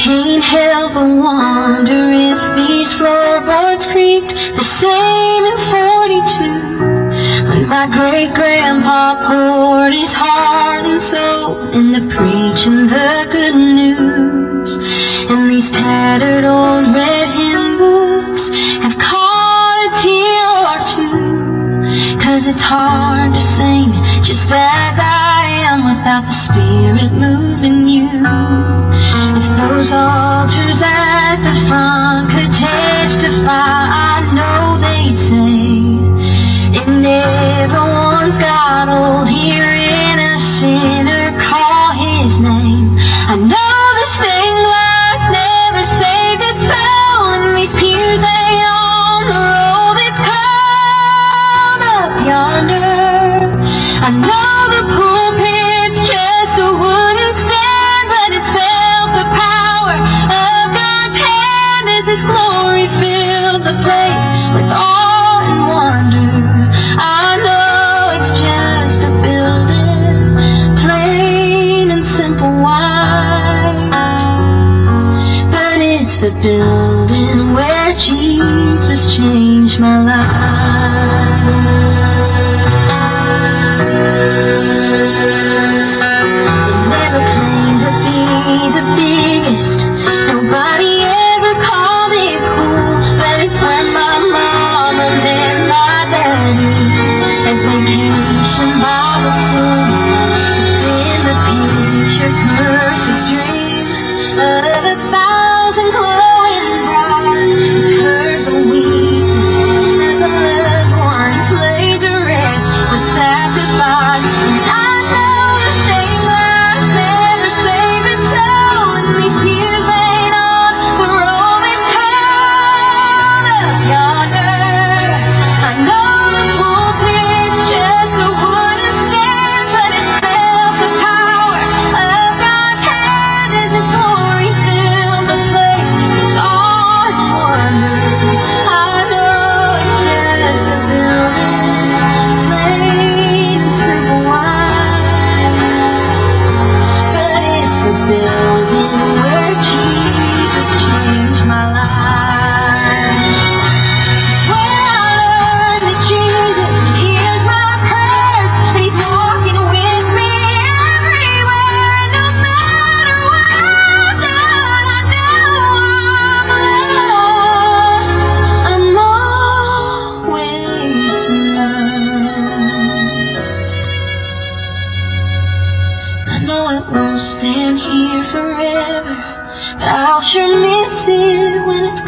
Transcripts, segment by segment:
can't help but wonder if these floorboards creaked the same in 42. When my great grandpa poured his heart and soul into preaching the good news. And these tattered old red hymn books have Cause it's hard to sing just as I am without the spirit moving you. If those altars at the front could testify, I know they'd say it never once got old hearing a sinner call his name. I know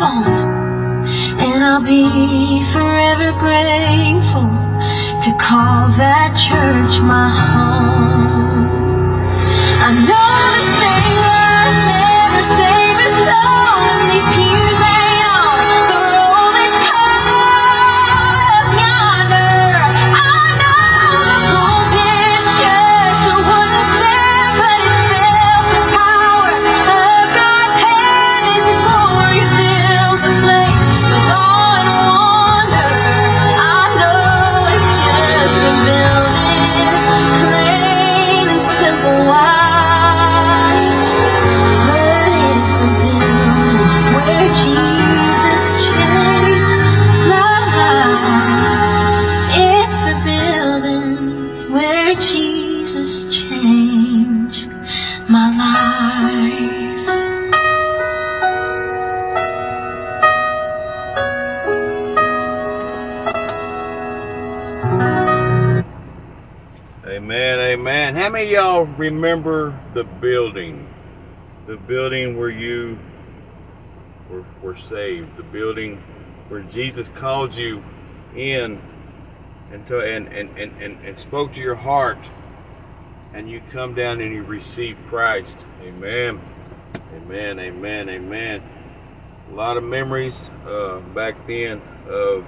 gone. And I'll be forever grateful to call that church my home. I know amen. How many y'all remember the building? The building where you were, were saved. The building where Jesus called you in and, to, and, and, and, and, and spoke to your heart and you come down and you receive Christ. Amen. Amen, amen, amen. A lot of memories uh, back then of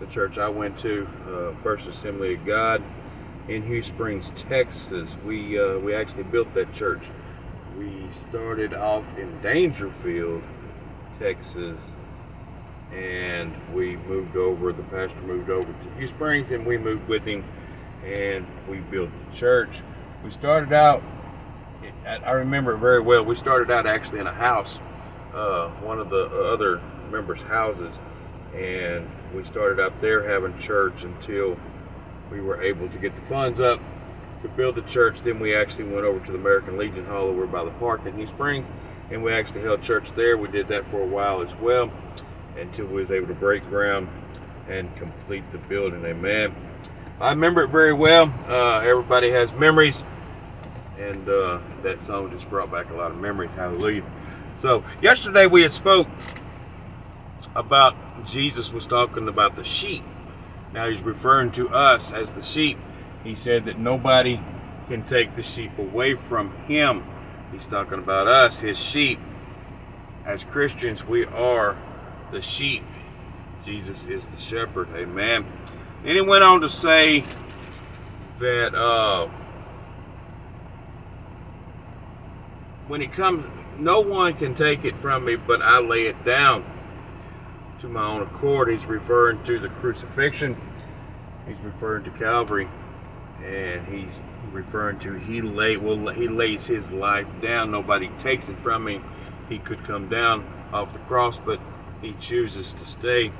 the church I went to, uh, First Assembly of God in Hughes Springs, Texas. We uh, we actually built that church. We started off in Daingerfield, Texas, and we moved over. The pastor moved over to Hughes Springs, and we moved with him, and we built the church. We started out I, remember it very well. We started out actually in a house, uh, one of the other members' houses, and we started out there having church until we were able to get the funds up to build the church. Then we actually went over to the American Legion Hall over by the park in Hughes Springs, and we actually held church there. We did that for a while as well until we was able to break ground and complete the building. Amen. I remember it very well. Uh, everybody has memories, and uh, that song just brought back a lot of memories. Hallelujah. So yesterday we had spoke about Jesus was talking about the sheep. Now he's referring to us as the sheep. He said that nobody can take the sheep away from him. He's talking about us, his sheep. As Christians, we are the sheep. Jesus is the shepherd. Amen. And he went on to say that uh, when it comes, no one can take it from me, but I lay it down to my own accord. He's referring to the crucifixion. He's referring to Calvary, and he's referring to he lay well he lays his life down. Nobody takes it from him. He could come down off the cross, but he chooses to stay.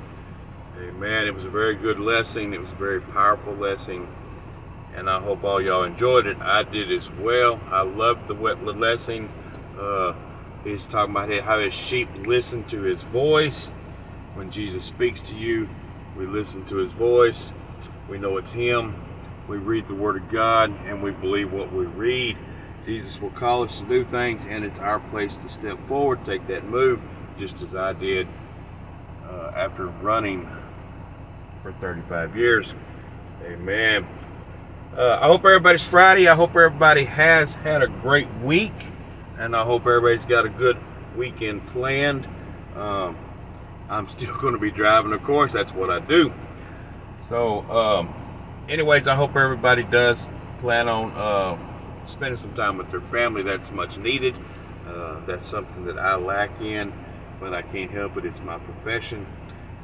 Amen. It was a very good lesson. It was a very powerful lesson. And I hope all y'all enjoyed it. I did as well. I loved the lesson. Uh, he's talking about how his sheep listen to his voice. When Jesus speaks to you, we listen to his voice. We know it's him. We read the word of God and we believe what we read. Jesus will call us to do things, and it's our place to step forward, take that move, just as I did uh, after running for 35 years. Amen. Uh, I hope everybody's Friday. I hope everybody has had a great week, and I hope everybody's got a good weekend planned. Um, I'm still going to be driving, of course. That's what I do. So, um, anyways, I hope everybody does plan on uh, spending some time with their family. That's much needed. Uh, that's something that I lack in, but I can't help it. It's my profession.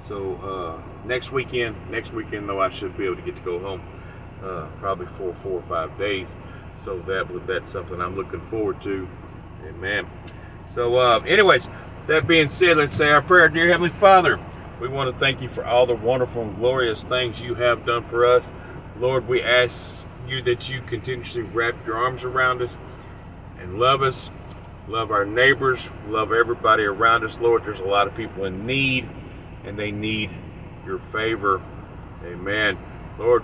So uh, next weekend, next weekend though, I should be able to get to go home, uh, probably for four or five days. So that that's something I'm looking forward to. Amen. So, uh, anyways, that being said, let's say our prayer. Dear Heavenly Father, we want to thank you for all the wonderful and glorious things you have done for us. Lord, we ask you that you continuously wrap your arms around us and love us, love our neighbors, love everybody around us. Lord, there's a lot of people in need and they need your favor. Amen. Lord,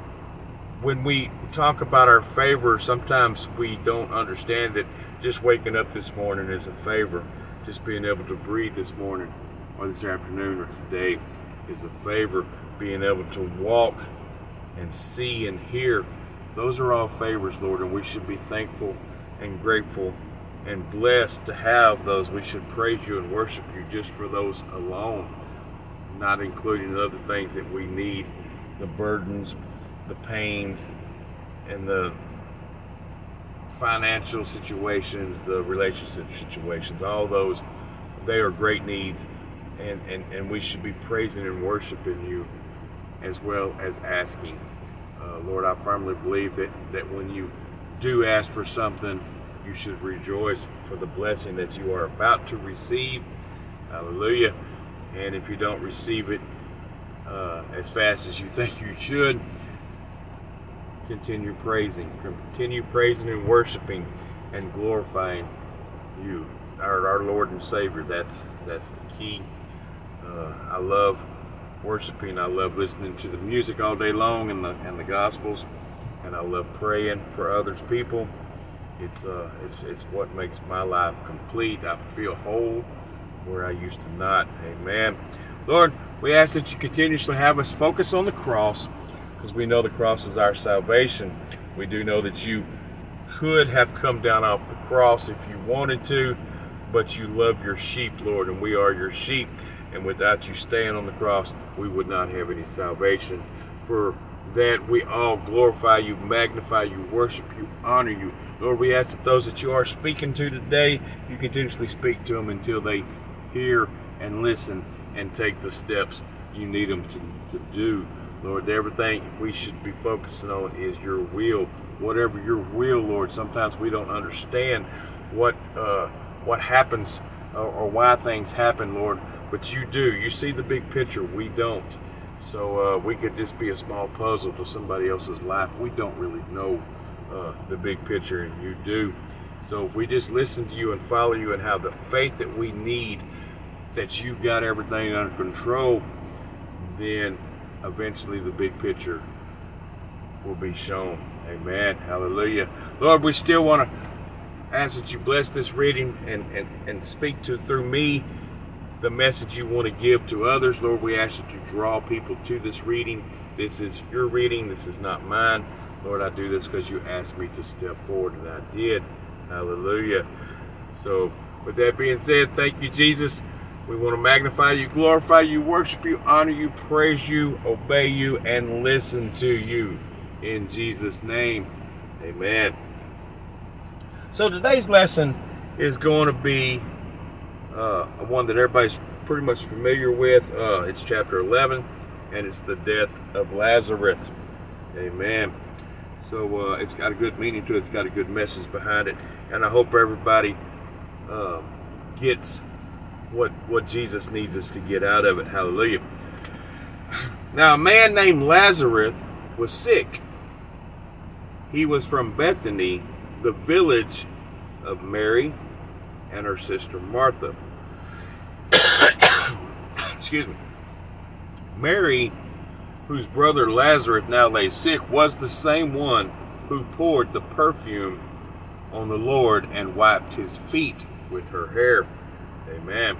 when we talk about our favor, sometimes we don't understand that just waking up this morning is a favor. Just being able to breathe this morning or this afternoon or today is a favor. Being able to walk and see and hear, those are all favors, Lord, and we should be thankful and grateful and blessed to have those. We should praise you and worship you just for those alone not including the other things that we need the burdens, the pains, and the financial situations, the relationship situations, all those, they are great needs. And, and, and we should be praising and worshiping you as well as asking. Uh, Lord, I firmly believe that, that when you do ask for something, you should rejoice for the blessing that you are about to receive. Hallelujah. And if you don't receive it uh, as fast as you think you should, continue praising. Continue praising and worshiping and glorifying you, our, our Lord and Savior. That's that's the key. Uh, I love worshiping. I love listening to the music all day long and the and the Gospels, and I love praying for others people. It's uh it's it's what makes my life complete. I feel whole where I used to not. Amen. Lord, we ask that you continuously have us focus on the cross because we know the cross is our salvation. We do know that you could have come down off the cross if you wanted to, but you love your sheep, Lord, and we are your sheep. And without you staying on the cross, we would not have any salvation. For that we all glorify you, magnify you, worship you, honor you. Lord, we ask that those that you are speaking to today, you continuously speak to them until they hear and listen and take the steps you need them to, to do. Lord, everything we should be focusing on is your will. Whatever your will, Lord, sometimes we don't understand what uh, what happens or, or why things happen, Lord. But you do. You see the big picture. We don't. So uh, we could just be a small puzzle to somebody else's life. We don't really know uh, the big picture, and you do. So if we just listen to you and follow you and have the faith that we need, that you've got everything under control, then eventually the big picture will be shown. Amen. Hallelujah. Lord, we still want to ask that you bless this reading and, and, and speak to through me the message you want to give to others. Lord, we ask that you draw people to this reading. This is your reading, this is not mine. Lord, I do this because you asked me to step forward, and I did. Hallelujah. So, with that being said, thank you, Jesus. We want to magnify you, glorify you, worship you, honor you, praise you, obey you, and listen to you. In Jesus' name, amen. So today's lesson is going to be uh, one that everybody's pretty much familiar with. Uh, it's chapter 11, and it's the death of Lazarus. Amen. So uh, it's got a good meaning to it. It's got a good message behind it, and I hope everybody uh, gets what what Jesus needs us to get out of it. Hallelujah. Now, a man named Lazarus was sick. He was from Bethany, the village of Mary and her sister Martha. Excuse me. Mary, whose brother Lazarus now lay sick, was the same one who poured the perfume on the Lord and wiped his feet with her hair. Amen.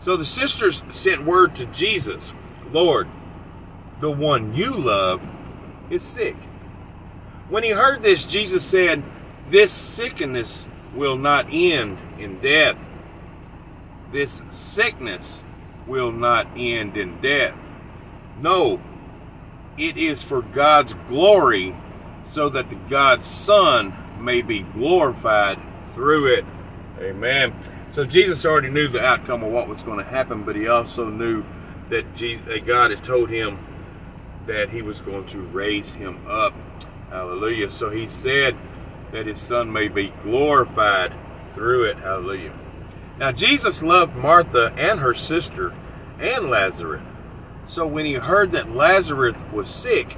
So the sisters sent word to Jesus Lord, the one you love is sick. When he heard this, Jesus said, This sickness will not end in death. This sickness will not end in death. No, it is for God's glory, so that the God's Son may be glorified through it. Amen. So Jesus already knew the outcome of what was going to happen, but he also knew that, Jesus, that God had told him that he was going to raise him up. Hallelujah. So he said that his son may be glorified through it. Hallelujah. Now Jesus loved Martha and her sister and Lazarus. So when he heard that Lazarus was sick,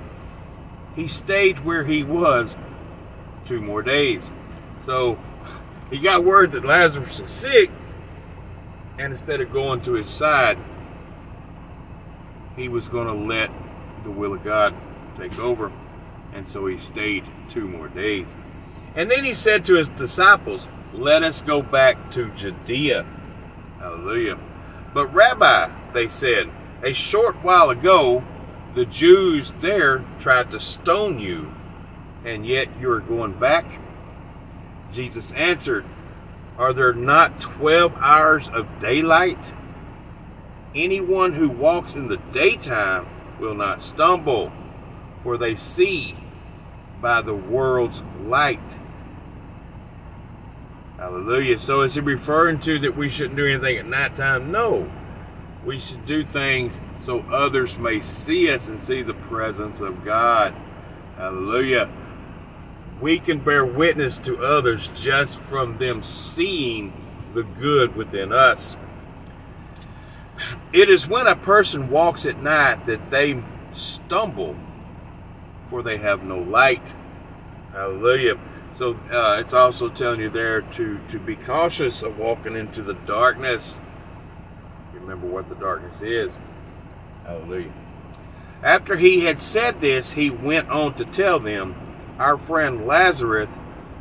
he stayed where he was two more days. So he got word that Lazarus was sick, and instead of going to his side, he was going to let the will of God take over. And so he stayed two more days. And then he said to his disciples, Let us go back to Judea. Hallelujah. But, Rabbi, they said, a short while ago, the Jews there tried to stone you, and yet you are going back? Jesus answered, Are there not 12 hours of daylight? Anyone who walks in the daytime will not stumble, for they see by the world's light. Hallelujah. So is he referring to that we shouldn't do anything at nighttime? No. We should do things so others may see us and see the presence of God. Hallelujah. We can bear witness to others just from them seeing the good within us. It is when a person walks at night that they stumble, for they have no light. Hallelujah. So uh, it's also telling you there to, to be cautious of walking into the darkness. Remember what the darkness is. Hallelujah. After he had said this, he went on to tell them, Our friend Lazarus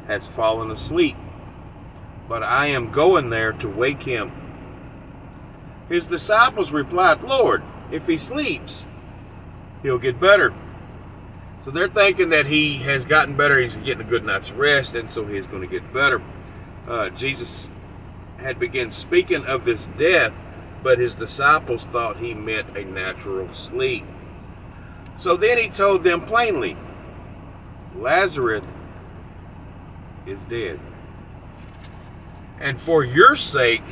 has fallen asleep, but I am going there to wake him. His disciples replied, Lord, if he sleeps, he'll get better. So they're thinking that he has gotten better, he's getting a good night's rest, and so he's going to get better. Uh, Jesus had begun speaking of this death, but his disciples thought he meant a natural sleep. So then he told them plainly, Lazarus is dead. And for your sake,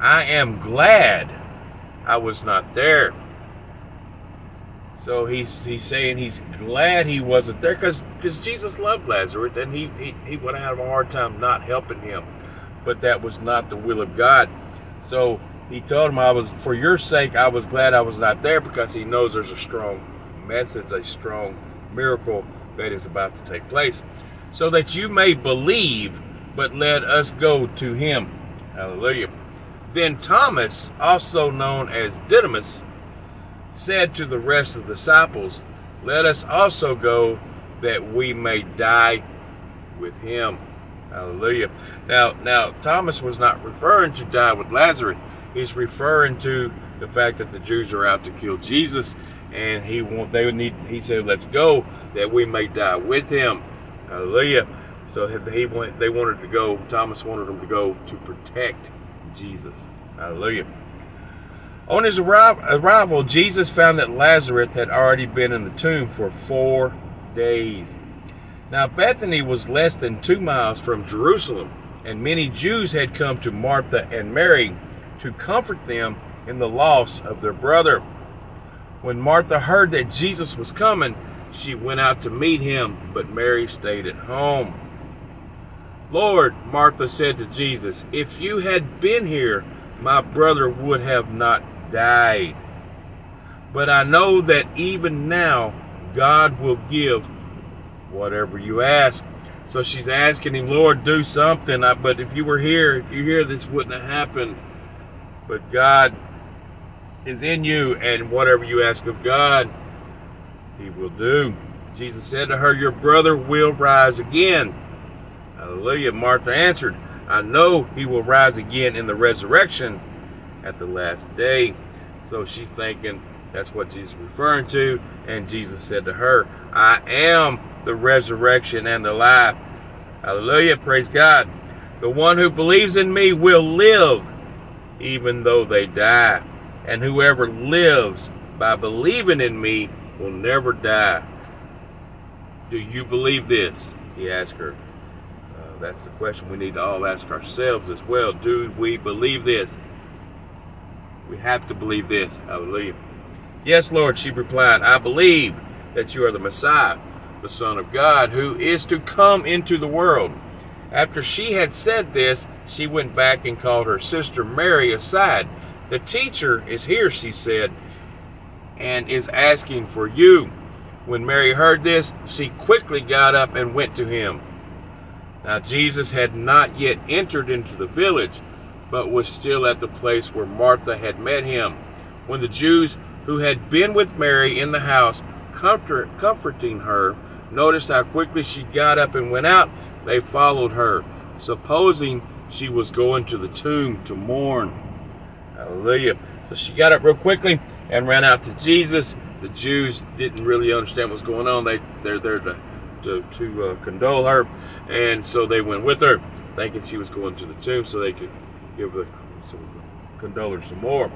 I am glad I was not there So he's he's saying he's glad he wasn't there because Jesus loved Lazarus and he, he, he would have had a hard time not helping him. But that was not the will of God. So he told him, I was for your sake, I was glad I was not there because he knows there's a strong message, a strong miracle that is about to take place. So that you may believe, but let us go to him. Hallelujah. Then Thomas, also known as Didymus, said to the rest of the disciples, Let us also go that we may die with him. Hallelujah. Now, now Thomas was not referring to die with Lazarus. He's referring to the fact that the Jews are out to kill Jesus, and he want they would need. He said, "Let's go that we may die with him." Hallelujah. So he went. They wanted to go. Thomas wanted them to go to protect Jesus. Hallelujah. On his arrival, Jesus found that Lazarus had already been in the tomb for four days. Now, Bethany was less than two miles from Jerusalem, and many Jews had come to Martha and Mary to comfort them in the loss of their brother. When Martha heard that Jesus was coming, she went out to meet him, but Mary stayed at home. Lord, Martha said to Jesus, if you had been here, my brother would have not died. But I know that even now God will give whatever you ask. So she's asking him, Lord, do something. But if you were here, if you here, this wouldn't have happened. But God is in you, and whatever you ask of God, He will do. Jesus said to her, Your brother will rise again. Hallelujah. Martha answered, I know he will rise again in the resurrection at the last day. So she's thinking that's what Jesus is referring to. And Jesus said to her, I am the resurrection and the life. Hallelujah. Praise God. The one who believes in me will live even though they die. And whoever lives by believing in me will never die. Do you believe this? He asked her. Uh, that's the question we need to all ask ourselves as well. Do we believe this? We have to believe this. Hallelujah. Yes, Lord, she replied, I believe that you are the Messiah, the Son of God, who is to come into the world. After she had said this, she went back and called her sister Mary aside. The teacher is here, she said, and is asking for you. When Mary heard this, she quickly got up and went to him. Now Jesus had not yet entered into the village, but was still at the place where Martha had met him. When the Jews who had been with Mary in the house, comfort, comforting her, noticed how quickly she got up and went out, they followed her, supposing she was going to the tomb to mourn. Hallelujah. So she got up real quickly and ran out to Jesus. The Jews didn't really understand what was going on. They they're there to to, to uh, condole her, and so they went with her, thinking she was going to the tomb so they could give some condole her some more.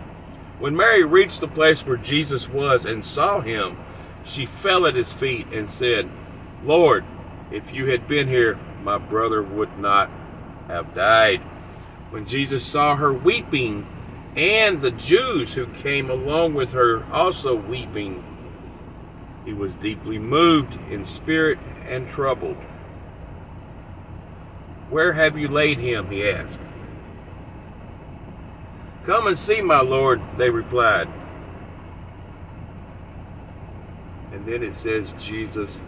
When Mary reached the place where Jesus was and saw him, she fell at his feet and said, Lord, if you had been here, my brother would not have died. When Jesus saw her weeping, and the Jews who came along with her also weeping, he was deeply moved in spirit and troubled. Where have you laid him? he asked. Come and see, my Lord, they replied. And then it says Jesus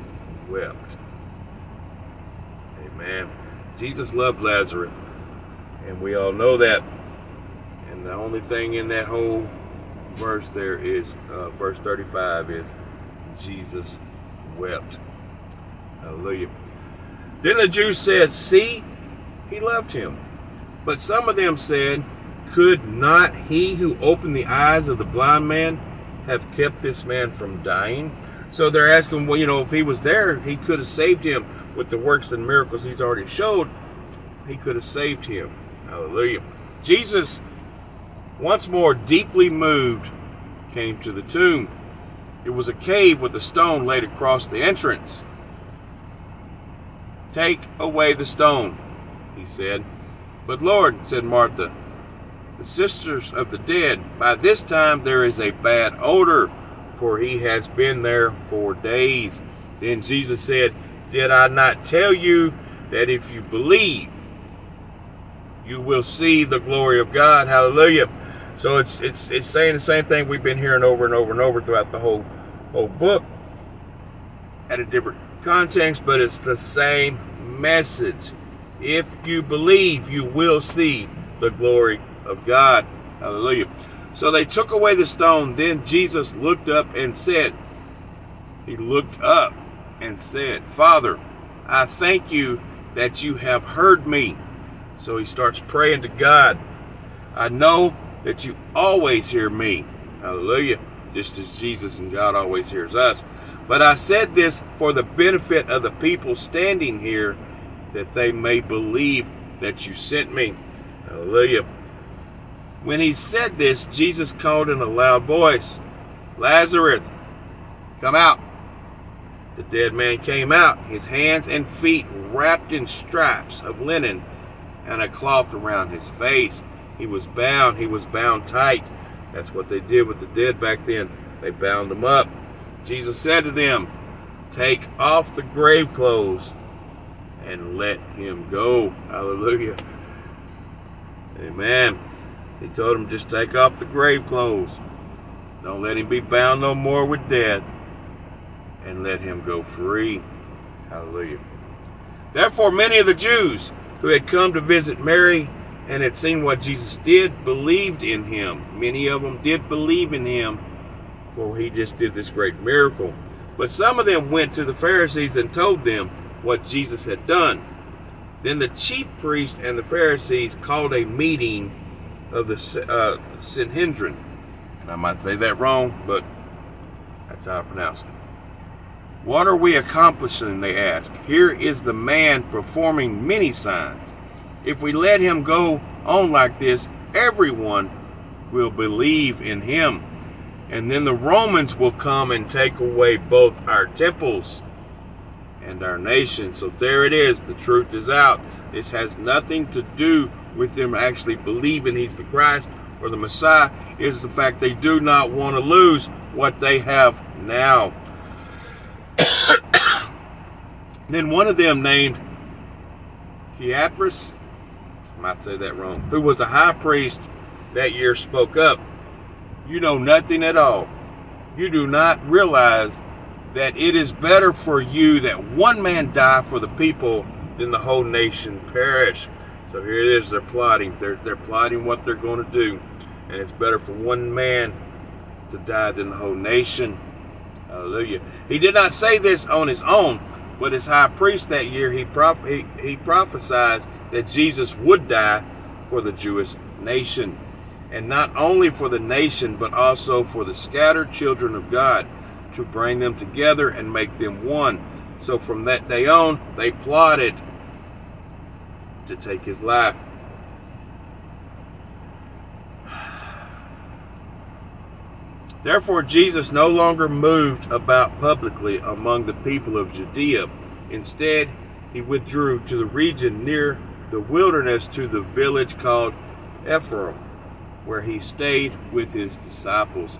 wept. Amen. Jesus loved Lazarus, and we all know that. And the only thing in that whole verse there is, uh, verse 35 is, Jesus wept. Hallelujah. Then the Jews said, See, he loved him. But some of them said, Could not he who opened the eyes of the blind man have kept this man from dying? So they're asking, well, you know, if he was there, he could have saved him with the works and miracles he's already showed, he could have saved him. Hallelujah. Jesus, once more deeply moved, came to the tomb. It was a cave with a stone laid across the entrance. Take away the stone, he said. But Lord, said Martha, the sisters of the dead, by this time there is a bad odor for he has been there for days. Then Jesus said, Did I not tell you that if you believe, you will see the glory of God? Hallelujah. So it's it's it's saying the same thing we've been hearing over and over and over throughout the whole whole book at a different context, but it's the same message. If you believe, you will see the glory of God. Hallelujah. So they took away the stone. Then Jesus looked up and said, He looked up and said, Father, I thank you that you have heard me. So he starts praying to God. I know that you always hear me. Hallelujah. Just as Jesus and God always hears us. But I said this for the benefit of the people standing here, that they may believe that you sent me. Hallelujah. When he said this, Jesus called in a loud voice, Lazarus, come out. The dead man came out, his hands and feet wrapped in stripes of linen and a cloth around his face. He was bound, he was bound tight. That's what they did with the dead back then. They bound them up. Jesus said to them, Take off the grave clothes and let him go. Hallelujah. Amen. He told him, just take off the grave clothes. Don't let him be bound no more with death. And let him go free. Hallelujah. Therefore, many of the Jews who had come to visit Mary and had seen what Jesus did believed in him. Many of them did believe in him, for he just did this great miracle. But some of them went to the Pharisees and told them what Jesus had done. Then the chief priests and the Pharisees called a meeting of the uh, Sanhedrin. I might say that wrong, but that's how I pronounce it. What are we accomplishing? They asked. Here is the man performing many signs. If we let him go on like this, everyone will believe in him. And then the Romans will come and take away both our temples and our nation. So there it is. The truth is out. This has nothing to do with them actually believing he's the Christ or the Messiah. It is the fact they do not want to lose what they have now. then one of them named Caiaphas, Might say that wrong, who was a high priest that year spoke up. You know nothing at all. You do not realize that it is better for you that one man die for the people than the whole nation perish. So here it is, they're plotting. They're, they're plotting what they're going to do. And it's better for one man to die than the whole nation. Hallelujah. He did not say this on his own, but as high priest that year, he, prop- he, he prophesied that Jesus would die for the Jewish nation. And not only for the nation, but also for the scattered children of God to bring them together and make them one. So from that day on, they plotted to take his life. Therefore, Jesus no longer moved about publicly among the people of Judea. Instead, he withdrew to the region near the wilderness to the village called Ephraim, where he stayed with his disciples.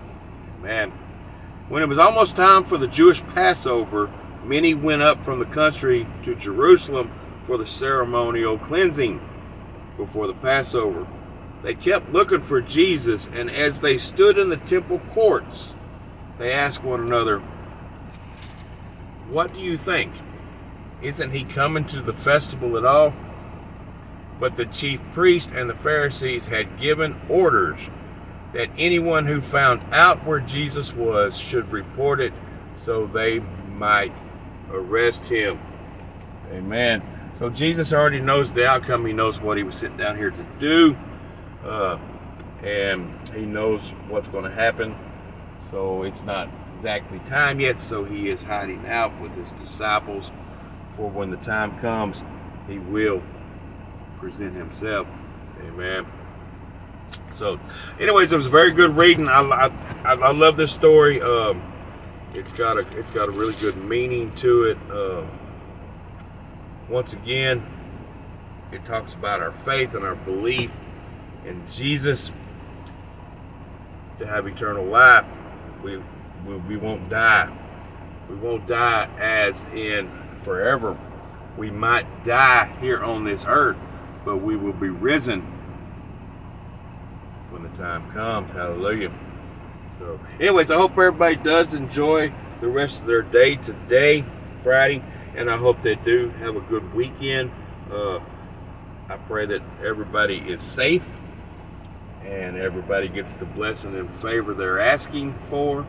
Man, when it was almost time for the Jewish Passover, many went up from the country to Jerusalem for the ceremonial cleansing before the Passover. They kept looking for Jesus, and as they stood in the temple courts, they asked one another, What do you think? Isn't he coming to the festival at all? But the chief priest and the Pharisees had given orders that anyone who found out where Jesus was should report it so they might arrest him. Amen. So Jesus already knows the outcome. He knows what he was sitting down here to do. Uh, and he knows what's going to happen. So it's not exactly time yet. So he is hiding out with his disciples. For when the time comes, he will present himself. Amen. So, anyways, it was very good reading. I, I, I love this story. Um, it's got a it's got a really good meaning to it. Uh, once again, it talks about our faith and our belief in Jesus to have eternal life. We we, we won't die. We won't die as in forever. We might die here on this earth, but we will be risen when the time comes. Hallelujah. So, anyways, I hope everybody does enjoy the rest of their day today, Friday, and I hope they do have a good weekend. Uh, I pray that everybody is safe and everybody gets the blessing and favor they're asking for.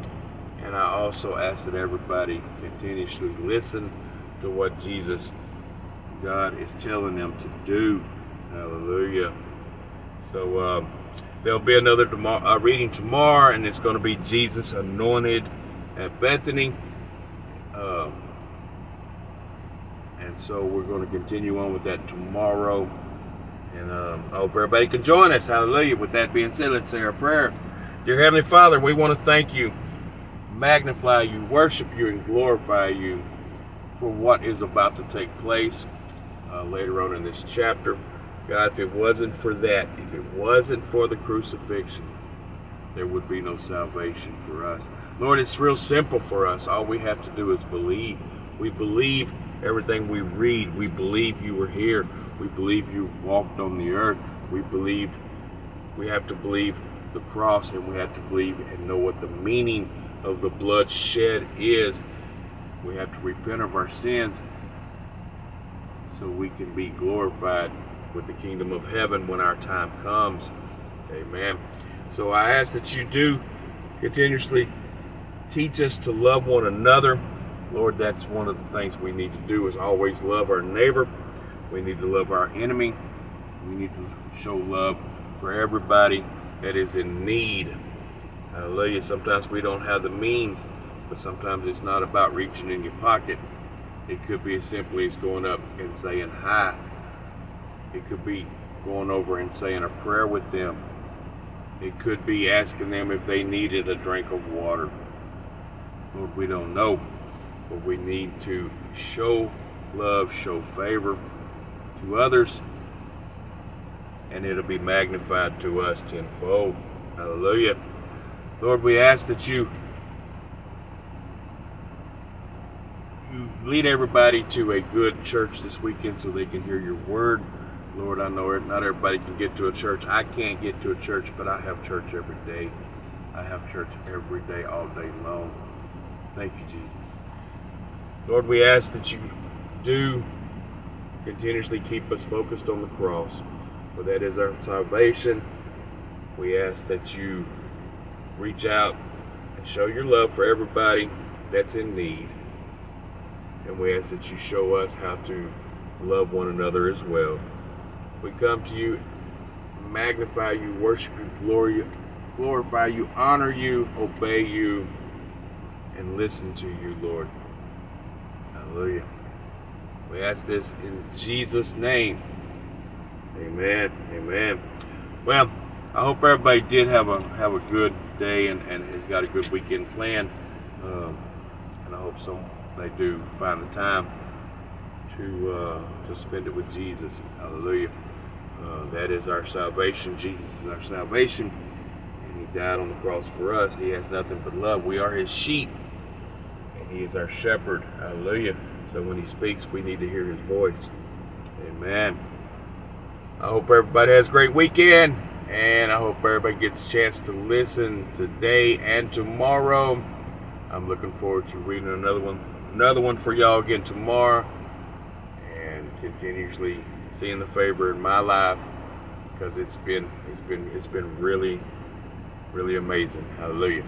And I also ask that everybody continuously listen to what Jesus, God, is telling them to do. Hallelujah. So um, there'll be another tomorrow, uh, reading tomorrow, and it's going to be Jesus anointed at Bethany. Um, and so we're going to continue on with that tomorrow. And um, I hope everybody can join us. Hallelujah. With that being said, let's say our prayer. Dear Heavenly Father, we want to thank you, magnify you, worship you, and glorify you for what is about to take place uh, later on in this chapter. God, if it wasn't for that, if it wasn't for the crucifixion, there would be no salvation for us. Lord, it's real simple for us. All we have to do is believe. We believe everything we read. We believe you were here. We believe you walked on the earth. We believe we have to believe the cross and we have to believe and know what the meaning of the blood shed is. We have to repent of our sins so we can be glorified with the kingdom of heaven when our time comes. Amen. So I ask that you do continuously teach us to love one another. Lord, that's one of the things we need to do is always love our neighbor. We need to love our enemy. We need to show love for everybody that is in need. Hallelujah. Sometimes we don't have the means, but sometimes it's not about reaching in your pocket. It could be as simply as going up and saying hi. It could be going over and saying a prayer with them. It could be asking them if they needed a drink of water. Lord, we don't know, but we need to show love, show favor to others, and it'll be magnified to us tenfold. Hallelujah. Lord, we ask that you you lead everybody to a good church this weekend so they can hear your word. Lord, I know not everybody can get to a church. I can't get to a church, but I have church every day. I have church every day, all day long. Thank you, Jesus. Lord, we ask that you do continuously keep us focused on the cross, for that is our salvation. We ask that you reach out and show your love for everybody that's in need. And we ask that you show us how to love one another as well. We come to you, magnify you, worship you, glory, glorify you, honor you, obey you, and listen to you, Lord. Hallelujah. We ask this in Jesus' name. Amen. Amen. Well, I hope everybody did have a have a good day and, and has got a good weekend planned. Um, and I hope so they do find the time to uh, to spend it with Jesus. Hallelujah. Uh, that is our salvation. Jesus is our salvation. And he died on the cross for us. He has nothing but love. We are his sheep. And he is our shepherd. Hallelujah. So when he speaks, we need to hear his voice. Amen. I hope everybody has a great weekend. And I hope everybody gets a chance to listen today and tomorrow. I'm looking forward to reading another one, another one for y'all again tomorrow, and continuously seeing the favor in my life because it's been it's been it's been really really amazing. Hallelujah.